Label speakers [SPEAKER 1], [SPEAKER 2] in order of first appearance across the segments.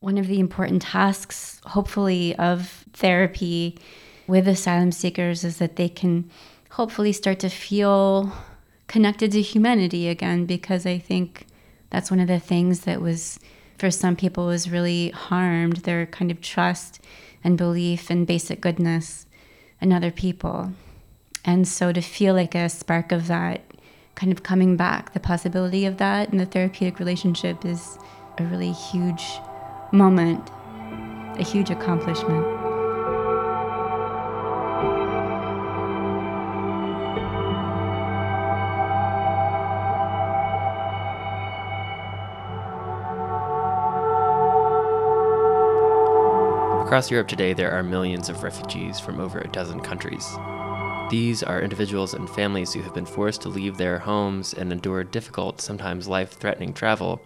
[SPEAKER 1] one of the important tasks, hopefully, of therapy with asylum seekers is that they can hopefully start to feel connected to humanity again, because I think that's one of the things that was, for some people, was really harmed their kind of trust and belief and basic goodness in other people. And so to feel like a spark of that kind of coming back, the possibility of that in the therapeutic relationship is a really huge moment, a huge accomplishment.
[SPEAKER 2] Across Europe today, there are millions of refugees from over a dozen countries. These are individuals and families who have been forced to leave their homes and endure difficult, sometimes life threatening travel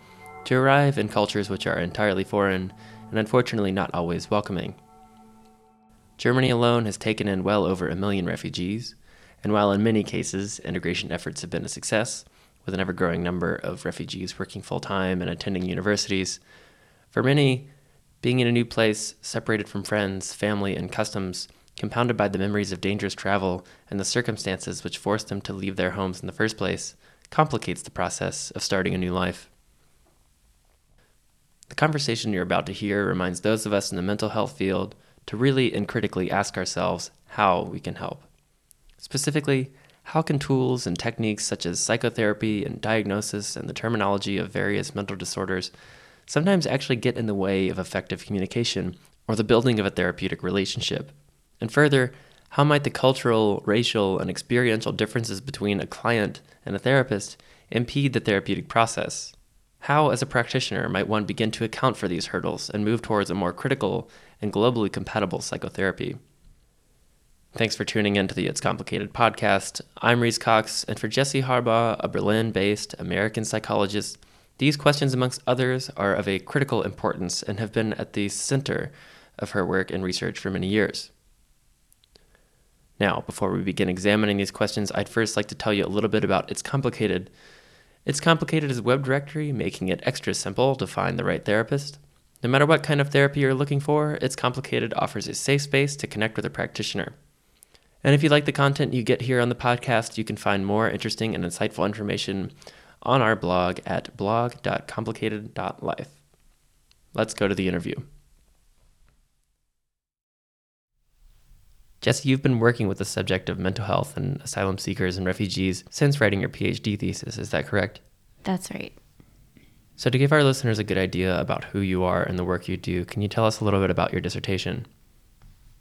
[SPEAKER 2] to arrive in cultures which are entirely foreign and unfortunately not always welcoming. Germany alone has taken in well over a million refugees, and while in many cases integration efforts have been a success, with an ever growing number of refugees working full time and attending universities, for many, being in a new place, separated from friends, family, and customs, compounded by the memories of dangerous travel and the circumstances which forced them to leave their homes in the first place, complicates the process of starting a new life. The conversation you're about to hear reminds those of us in the mental health field to really and critically ask ourselves how we can help. Specifically, how can tools and techniques such as psychotherapy and diagnosis and the terminology of various mental disorders sometimes actually get in the way of effective communication or the building of a therapeutic relationship? And further, how might the cultural, racial, and experiential differences between a client and a therapist impede the therapeutic process? How, as a practitioner, might one begin to account for these hurdles and move towards a more critical and globally compatible psychotherapy? Thanks for tuning in to the It's Complicated podcast. I'm Reese Cox, and for Jesse Harbaugh, a Berlin based American psychologist, these questions, amongst others, are of a critical importance and have been at the center of her work and research for many years. Now, before we begin examining these questions, I'd first like to tell you a little bit about It's Complicated. It's Complicated is a web directory, making it extra simple to find the right therapist. No matter what kind of therapy you're looking for, It's Complicated offers a safe space to connect with a practitioner. And if you like the content you get here on the podcast, you can find more interesting and insightful information on our blog at blog.complicated.life. Let's go to the interview. Jessie, you've been working with the subject of mental health and asylum seekers and refugees since writing your PhD thesis. Is that correct?
[SPEAKER 1] That's right.
[SPEAKER 2] So, to give our listeners a good idea about who you are and the work you do, can you tell us a little bit about your dissertation?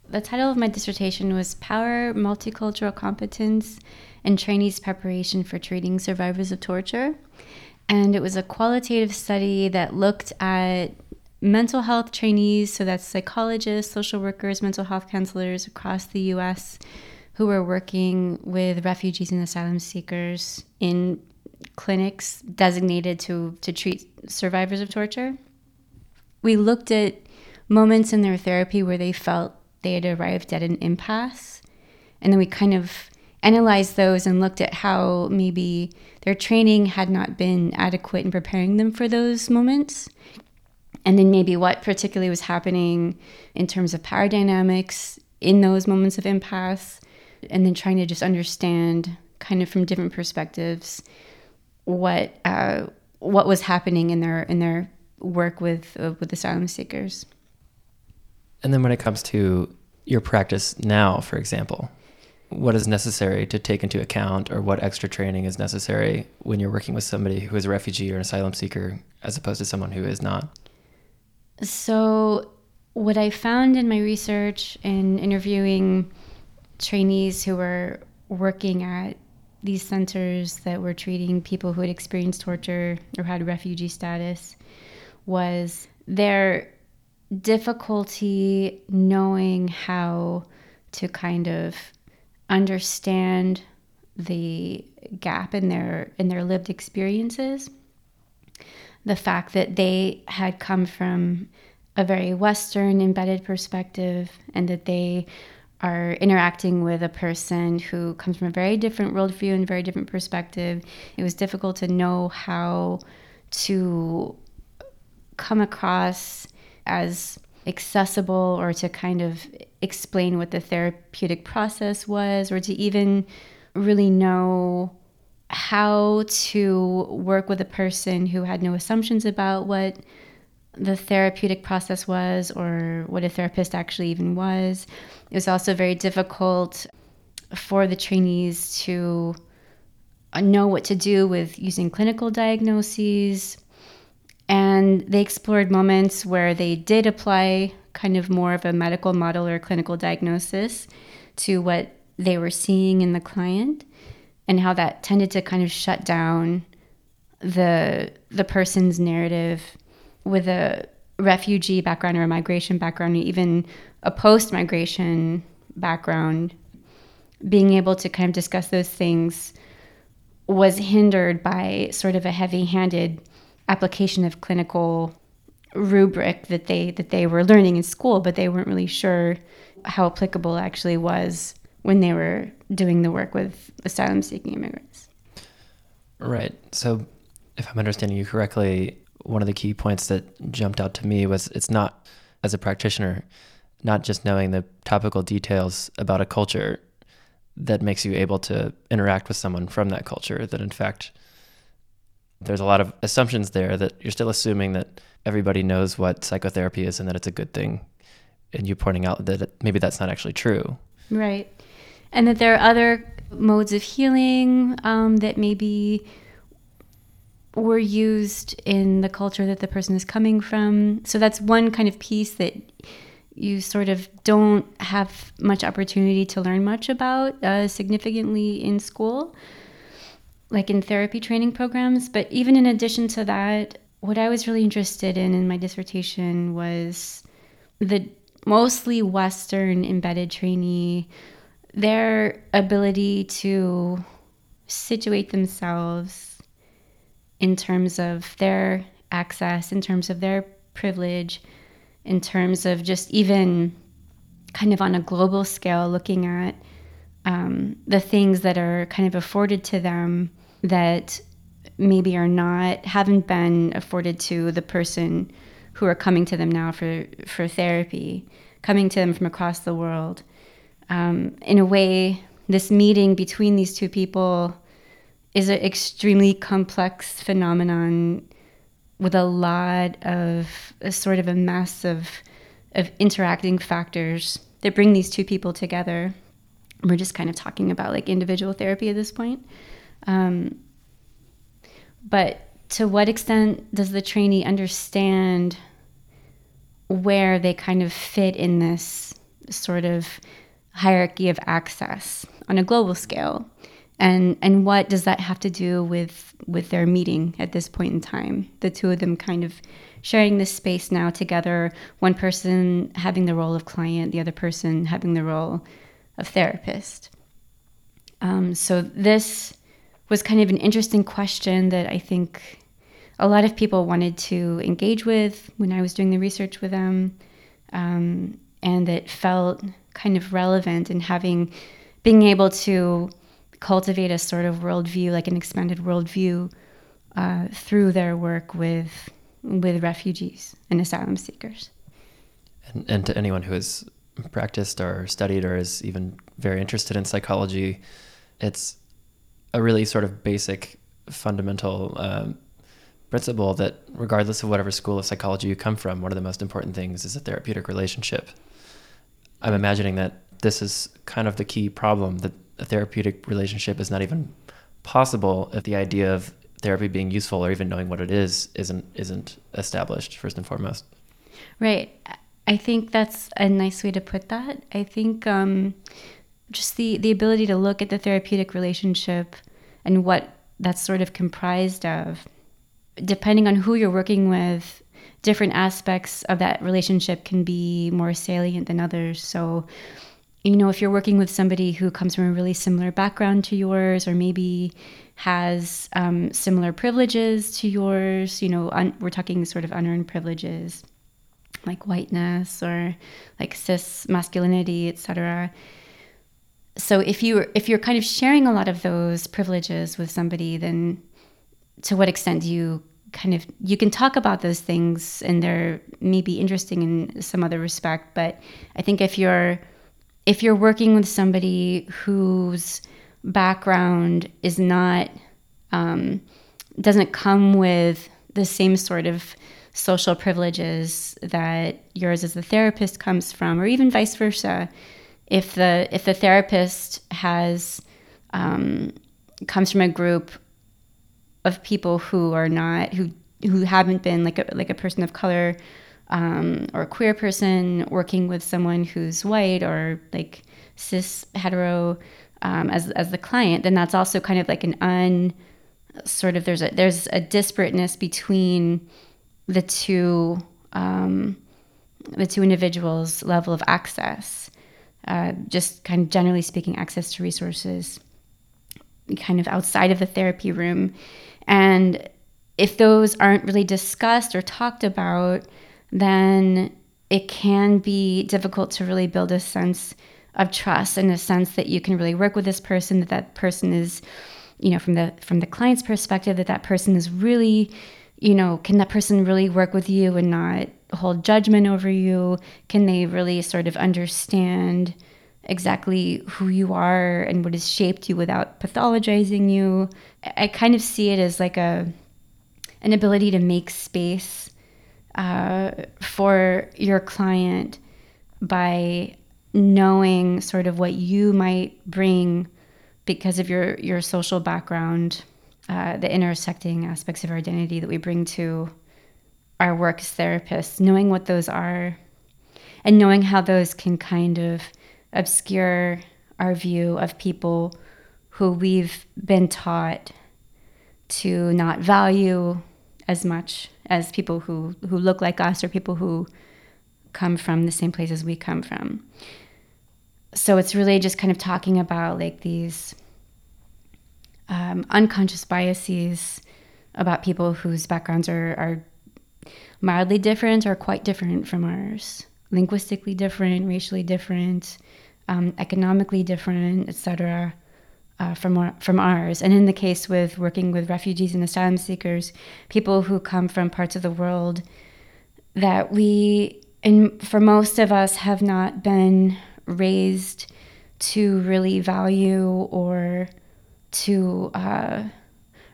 [SPEAKER 1] The title of my dissertation was Power, Multicultural Competence, and Trainees Preparation for Treating Survivors of Torture. And it was a qualitative study that looked at mental health trainees, so that's psychologists, social workers, mental health counselors across the US who were working with refugees and asylum seekers in clinics designated to, to treat survivors of torture. We looked at moments in their therapy where they felt they had arrived at an impasse. And then we kind of analyzed those and looked at how maybe their training had not been adequate in preparing them for those moments and then maybe what particularly was happening in terms of power dynamics in those moments of impasse, and then trying to just understand kind of from different perspectives what uh, what was happening in their in their work with uh, with asylum seekers.
[SPEAKER 2] And then when it comes to your practice now, for example, what is necessary to take into account or what extra training is necessary when you're working with somebody who is a refugee or an asylum seeker as opposed to someone who is not?
[SPEAKER 1] So, what I found in my research and interviewing trainees who were working at these centers that were treating people who had experienced torture or had refugee status was their difficulty knowing how to kind of understand the gap in their in their lived experiences the fact that they had come from a very Western embedded perspective and that they are interacting with a person who comes from a very different worldview and very different perspective. It was difficult to know how to come across as accessible or to kind of explain what the therapeutic process was or to even really know how to work with a person who had no assumptions about what the therapeutic process was or what a therapist actually even was. It was also very difficult for the trainees to know what to do with using clinical diagnoses. And they explored moments where they did apply kind of more of a medical model or clinical diagnosis to what they were seeing in the client and how that tended to kind of shut down the the person's narrative with a refugee background or a migration background, or even a post migration background, being able to kind of discuss those things was hindered by sort of a heavy handed application of clinical rubric that they that they were learning in school, but they weren't really sure how applicable actually was when they were doing the work with asylum seeking immigrants.
[SPEAKER 2] Right. So if I'm understanding you correctly, one of the key points that jumped out to me was it's not as a practitioner, not just knowing the topical details about a culture that makes you able to interact with someone from that culture, that in fact there's a lot of assumptions there that you're still assuming that everybody knows what psychotherapy is and that it's a good thing and you pointing out that maybe that's not actually true
[SPEAKER 1] right and that there are other modes of healing um, that maybe were used in the culture that the person is coming from so that's one kind of piece that you sort of don't have much opportunity to learn much about uh, significantly in school like in therapy training programs. But even in addition to that, what I was really interested in in my dissertation was the mostly Western embedded trainee, their ability to situate themselves in terms of their access, in terms of their privilege, in terms of just even kind of on a global scale, looking at um, the things that are kind of afforded to them that maybe are not haven't been afforded to the person who are coming to them now for for therapy, coming to them from across the world. Um, in a way, this meeting between these two people is an extremely complex phenomenon with a lot of a sort of a mess of of interacting factors that bring these two people together. We're just kind of talking about like individual therapy at this point. Um, but to what extent does the trainee understand where they kind of fit in this sort of hierarchy of access on a global scale? And and what does that have to do with with their meeting at this point in time? The two of them kind of sharing this space now together, one person having the role of client, the other person having the role of therapist. Um, so this was kind of an interesting question that I think a lot of people wanted to engage with when I was doing the research with them, um, and that felt kind of relevant in having being able to cultivate a sort of worldview, like an expanded worldview, uh, through their work with with refugees and asylum seekers.
[SPEAKER 2] And, and to anyone who has practiced or studied or is even very interested in psychology, it's a really sort of basic, fundamental um, principle that regardless of whatever school of psychology you come from, one of the most important things is a therapeutic relationship. I'm imagining that this is kind of the key problem that a therapeutic relationship is not even possible if the idea of therapy being useful or even knowing what it is isn't isn't established first and foremost.
[SPEAKER 1] Right. I think that's a nice way to put that. I think um, just the the ability to look at the therapeutic relationship and what that's sort of comprised of depending on who you're working with different aspects of that relationship can be more salient than others. So you know if you're working with somebody who comes from a really similar background to yours or maybe has um, similar privileges to yours you know un- we're talking sort of unearned privileges like whiteness or like cis masculinity etc so if you if you're kind of sharing a lot of those privileges with somebody then to what extent do you kind of you can talk about those things and they're maybe interesting in some other respect but i think if you're if you're working with somebody whose background is not um, doesn't come with the same sort of social privileges that yours as the therapist comes from or even vice versa if the if the therapist has um, comes from a group of people who are not who who haven't been like a like a person of color um, or a queer person working with someone who's white or like cis hetero um, as as the client, then that's also kind of like an un sort of there's a there's a disparateness between the two um, the two individuals' level of access. Uh, just kind of generally speaking, access to resources, kind of outside of the therapy room, and if those aren't really discussed or talked about, then it can be difficult to really build a sense of trust and a sense that you can really work with this person, that that person is, you know, from the from the client's perspective, that that person is really, you know, can that person really work with you and not hold judgment over you? Can they really sort of understand? Exactly who you are and what has shaped you without pathologizing you. I kind of see it as like a an ability to make space uh, for your client by knowing sort of what you might bring because of your your social background, uh, the intersecting aspects of our identity that we bring to our work as therapists, knowing what those are, and knowing how those can kind of obscure our view of people who we've been taught to not value as much as people who, who look like us or people who come from the same places we come from. So it's really just kind of talking about like these um, unconscious biases about people whose backgrounds are, are mildly different or quite different from ours, linguistically different, racially different, um, economically different, etc uh, from our, from ours. And in the case with working with refugees and asylum seekers, people who come from parts of the world that we, and for most of us, have not been raised to really value or to uh,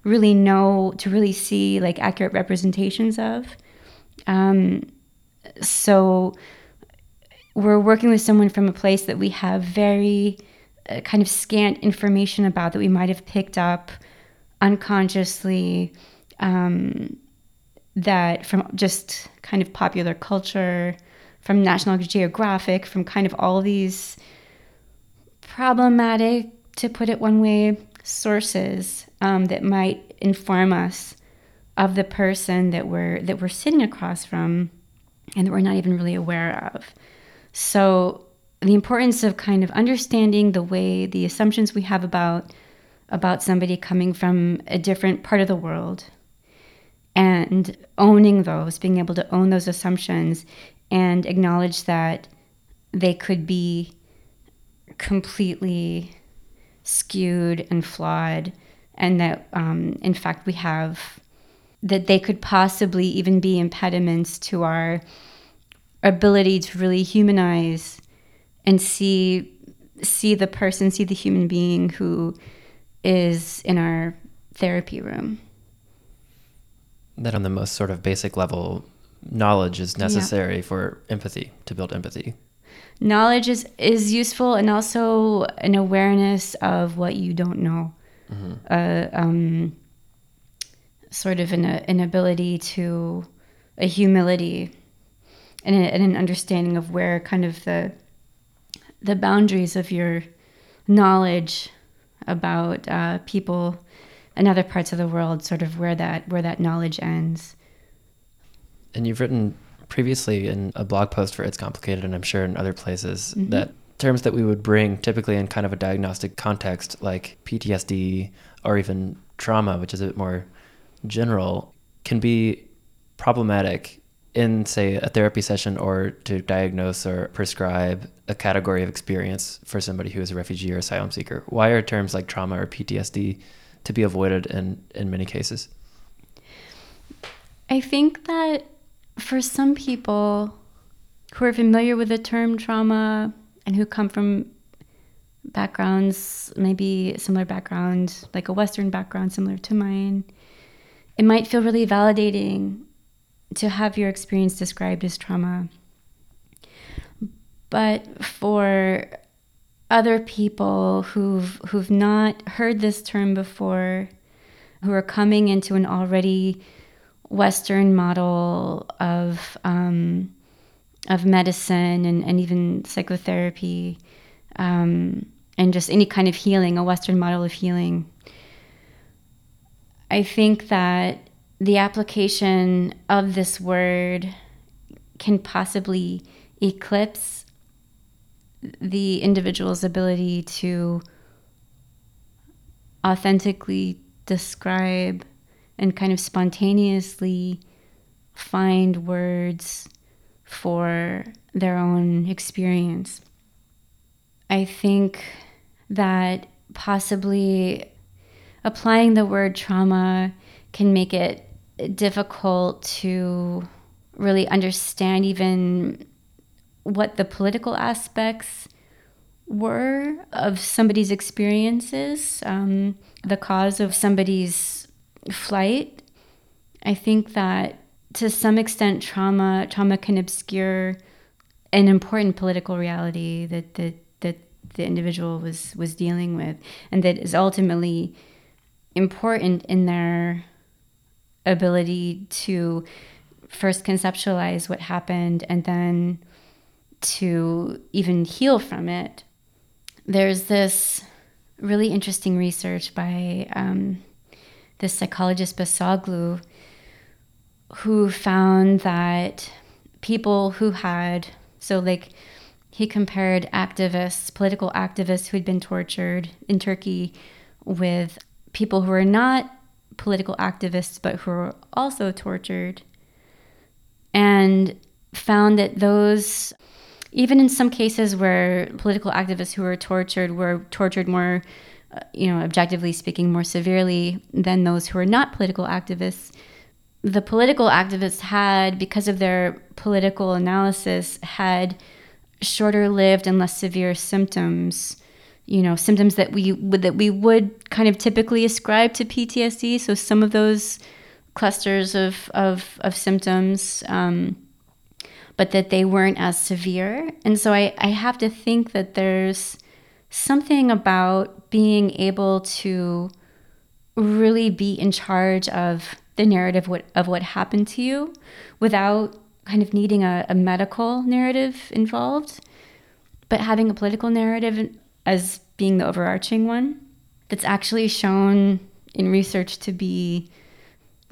[SPEAKER 1] really know, to really see like accurate representations of. Um, so we're working with someone from a place that we have very uh, kind of scant information about that we might have picked up unconsciously um, that from just kind of popular culture, from National Geographic, from kind of all these problematic, to put it one way, sources um, that might inform us of the person that we're that we're sitting across from and that we're not even really aware of. So the importance of kind of understanding the way the assumptions we have about about somebody coming from a different part of the world and owning those being able to own those assumptions and acknowledge that they could be completely skewed and flawed and that um, in fact we have that they could possibly even be impediments to our ability to really humanize and see see the person, see the human being who is in our therapy room.
[SPEAKER 2] That on the most sort of basic level, knowledge is necessary yeah. for empathy to build empathy.
[SPEAKER 1] Knowledge is is useful, and also an awareness of what you don't know. Mm-hmm. Uh, um, sort of an, an ability to a humility and, a, and an understanding of where kind of the the boundaries of your knowledge about uh, people and other parts of the world, sort of where that where that knowledge ends.
[SPEAKER 2] And you've written previously in a blog post for It's Complicated, and I'm sure in other places mm-hmm. that terms that we would bring typically in kind of a diagnostic context, like PTSD or even trauma, which is a bit more general, can be problematic in say a therapy session or to diagnose or prescribe a category of experience for somebody who is a refugee or asylum seeker why are terms like trauma or ptsd to be avoided in in many cases?
[SPEAKER 1] I think that for some people who are familiar with the term trauma and who come from backgrounds, maybe similar background, like a Western background similar to mine, it might feel really validating to have your experience described as trauma. But for other people who've who've not heard this term before, who are coming into an already Western model of um, of medicine and, and even psychotherapy, um, and just any kind of healing, a Western model of healing. I think that the application of this word can possibly eclipse the individual's ability to authentically describe and kind of spontaneously find words for their own experience. I think that possibly applying the word trauma can make it difficult to really understand even what the political aspects were of somebody's experiences, um, the cause of somebody's flight. I think that to some extent, trauma trauma can obscure an important political reality that that that the individual was was dealing with, and that is ultimately important in their ability to first conceptualize what happened and then to even heal from it. There's this really interesting research by um, this psychologist Basoglu who found that people who had, so like he compared activists, political activists who had been tortured in Turkey with people who are not political activists but who were also tortured and found that those even in some cases where political activists who were tortured were tortured more uh, you know objectively speaking more severely than those who were not political activists the political activists had because of their political analysis had shorter lived and less severe symptoms you know symptoms that we would that we would kind of typically ascribe to PTSD. So some of those clusters of of, of symptoms, um, but that they weren't as severe. And so I, I have to think that there's something about being able to really be in charge of the narrative what, of what happened to you without kind of needing a, a medical narrative involved, but having a political narrative as being the overarching one that's actually shown in research to be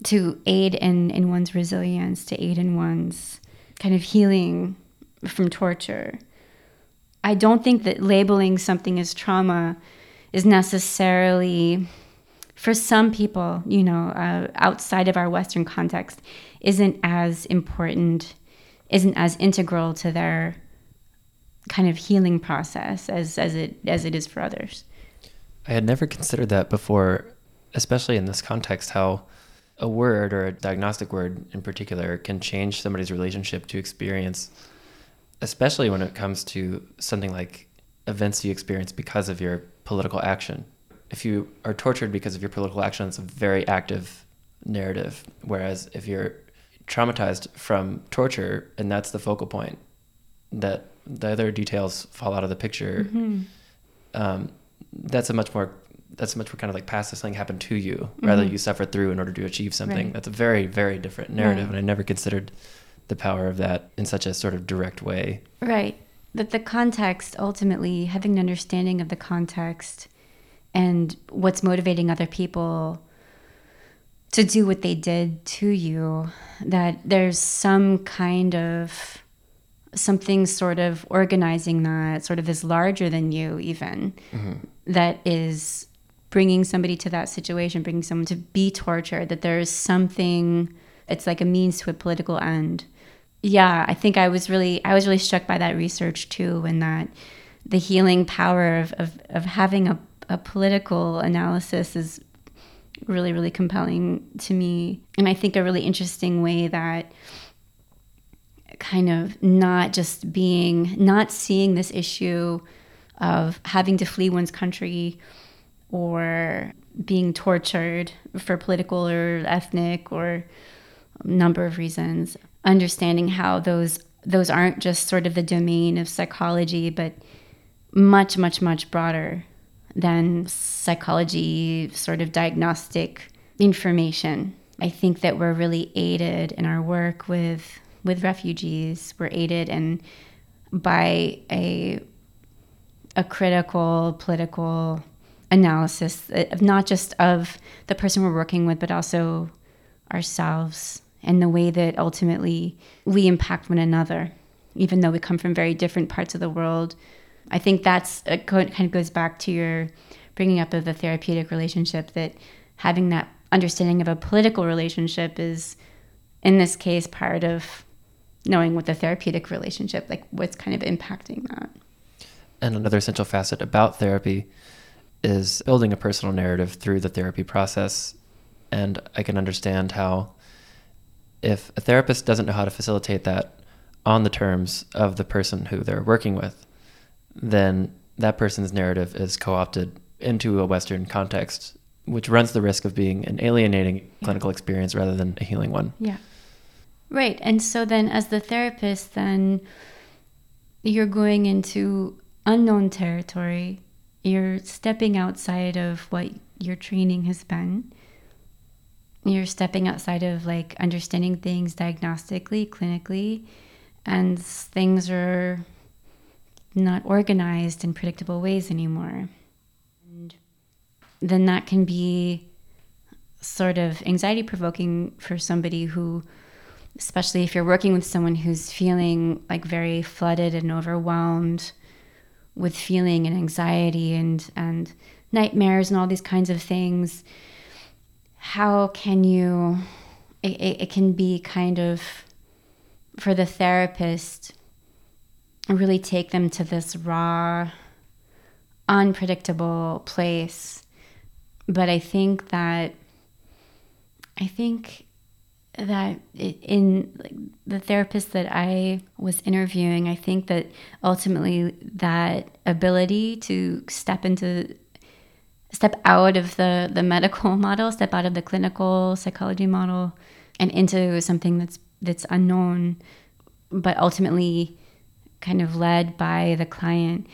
[SPEAKER 1] to aid in, in one's resilience, to aid in one's kind of healing from torture. I don't think that labeling something as trauma is necessarily, for some people, you know, uh, outside of our Western context, isn't as important, isn't as integral to their kind of healing process as as it as it is for others.
[SPEAKER 2] I had never considered that before, especially in this context, how a word or a diagnostic word in particular can change somebody's relationship to experience, especially when it comes to something like events you experience because of your political action. If you are tortured because of your political action, it's a very active narrative. Whereas if you're traumatized from torture and that's the focal point, that the other details fall out of the picture, mm-hmm. um, that's a much more that's a much more kind of like past something happened to you mm-hmm. rather you suffer through in order to achieve something. Right. That's a very very different narrative, right. and I never considered the power of that in such a sort of direct way.
[SPEAKER 1] Right. That the context ultimately having an understanding of the context and what's motivating other people to do what they did to you that there's some kind of something sort of organizing that sort of is larger than you even mm-hmm. that is bringing somebody to that situation bringing someone to be tortured that there's something it's like a means to a political end yeah i think i was really i was really struck by that research too and that the healing power of, of, of having a, a political analysis is really, really compelling to me. And I think a really interesting way that kind of not just being, not seeing this issue of having to flee one's country or being tortured for political or ethnic or number of reasons understanding how those those aren't just sort of the domain of psychology but much much much broader than psychology sort of diagnostic information. I think that we're really aided in our work with with refugees we're aided and by a a critical political analysis uh, of not just of the person we're working with, but also ourselves and the way that ultimately we impact one another, even though we come from very different parts of the world. I think that's uh, it kind of goes back to your bringing up of the therapeutic relationship that having that understanding of a political relationship is, in this case, part of knowing what the therapeutic relationship, like what's kind of impacting that.
[SPEAKER 2] And another essential facet about therapy is building a personal narrative through the therapy process. And I can understand how, if a therapist doesn't know how to facilitate that on the terms of the person who they're working with, then that person's narrative is co opted into a Western context, which runs the risk of being an alienating yeah. clinical experience rather than a healing one.
[SPEAKER 1] Yeah. Right. And so then, as the therapist, then you're going into unknown territory you're stepping outside of what your training has been. You're stepping outside of like understanding things diagnostically, clinically, and things are not organized in predictable ways anymore. And then that can be sort of anxiety provoking for somebody who, especially if you're working with someone who's feeling like very flooded and overwhelmed with feeling and anxiety and and nightmares and all these kinds of things how can you it, it, can be kind of for the therapist really take them to this raw unpredictable place. But i think that i think that in like, the therapist that I was interviewing, I think that ultimately that ability to step into step out of the the medical model, step out of the clinical psychology model and into something that's that's unknown but ultimately kind of led by the client,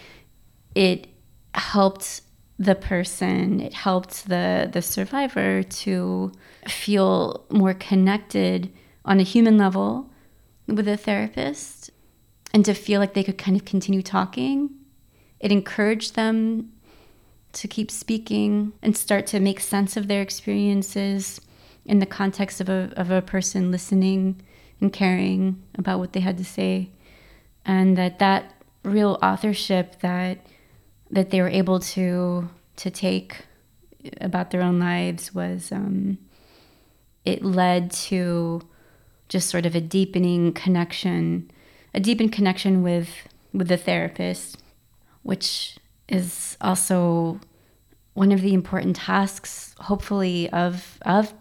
[SPEAKER 1] it helped the person, it helped the the survivor to feel more connected on a human level with a therapist and to feel like they could kind of continue talking. It encouraged them to keep speaking and start to make sense of their experiences in the context of a, of a person listening and caring about what they had to say. And that that real authorship that that they were able to to take about their own lives was um, it led to just sort of a deepening connection, a deepened connection with with the therapist, which is also one of the important tasks, hopefully, of of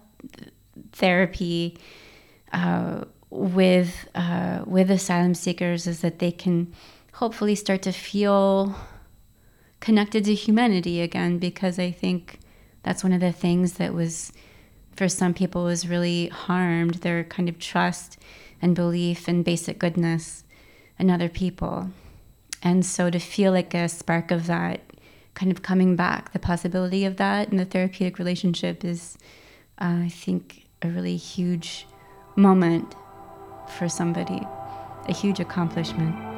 [SPEAKER 1] therapy uh, with uh, with asylum seekers, is that they can hopefully start to feel connected to humanity again. Because I think that's one of the things that was for some people was really harmed their kind of trust and belief and basic goodness in other people. And so to feel like a spark of that kind of coming back, the possibility of that in the therapeutic relationship is, uh, I think, a really huge moment for somebody, a huge accomplishment.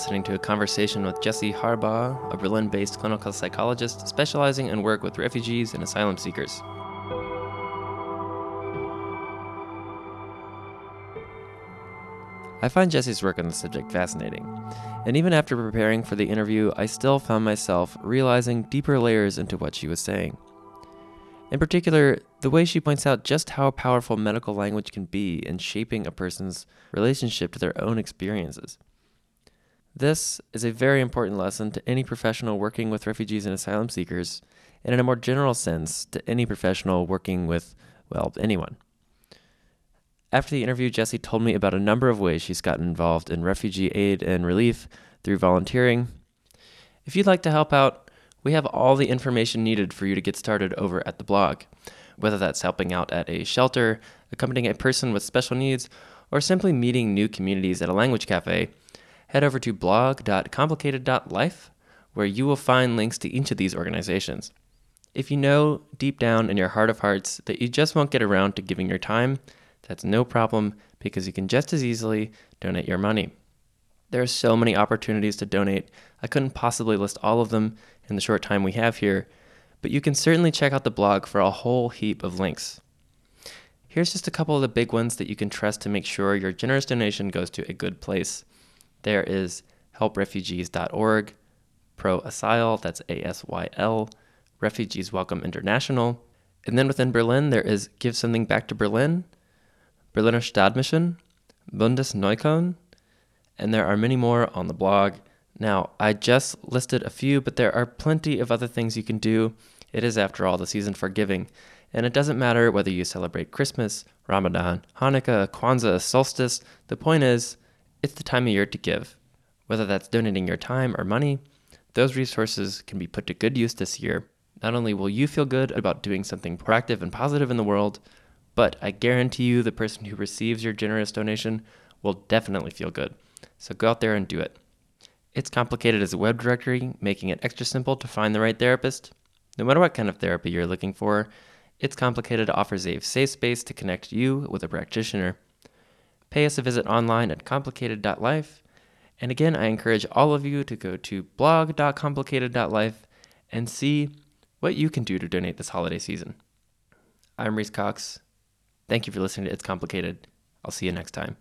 [SPEAKER 2] Listening to a conversation with Jesse Harbaugh, a Berlin based clinical psychologist specializing in work with refugees and asylum seekers. I find Jesse's work on the subject fascinating, and even after preparing for the interview, I still found myself realizing deeper layers into what she was saying. In particular, the way she points out just how powerful medical language can be in shaping a person's relationship to their own experiences. This is a very important lesson to any professional working with refugees and asylum seekers, and in a more general sense, to any professional working with, well, anyone. After the interview, Jessie told me about a number of ways she's gotten involved in refugee aid and relief through volunteering. If you'd like to help out, we have all the information needed for you to get started over at the blog. Whether that's helping out at a shelter, accompanying a person with special needs, or simply meeting new communities at a language cafe, head over to blog.complicated.life, where you will find links to each of these organizations. If you know deep down in your heart of hearts that you just won't get around to giving your time, that's no problem because you can just as easily donate your money. There are so many opportunities to donate, I couldn't possibly list all of them in the short time we have here, but you can certainly check out the blog for a whole heap of links. Here's just a couple of the big ones that you can trust to make sure your generous donation goes to a good place. There is helprefugees.org, Pro Asyl, that's A S Y L, Refugees Welcome International. And then within Berlin, there is Give Something Back to Berlin, Berliner Stadtmission, Bündnis Neukölln, and there are many more on the blog. Now, I just listed a few, but there are plenty of other things you can do. It is, after all, the season for giving. And it doesn't matter whether you celebrate Christmas, Ramadan, Hanukkah, Kwanzaa, solstice. The point is, it's the time of year to give. Whether that's donating your time or money, those resources can be put to good use this year. Not only will you feel good about doing something proactive and positive in the world, but I guarantee you the person who receives your generous donation will definitely feel good. So go out there and do it. It's complicated as a web directory, making it extra simple to find the right therapist. No matter what kind of therapy you're looking for, It's Complicated offers a safe space to connect you with a practitioner. Pay us a visit online at complicated.life. And again, I encourage all of you to go to blog.complicated.life and see what you can do to donate this holiday season. I'm Reese Cox. Thank you for listening to It's Complicated. I'll see you next time.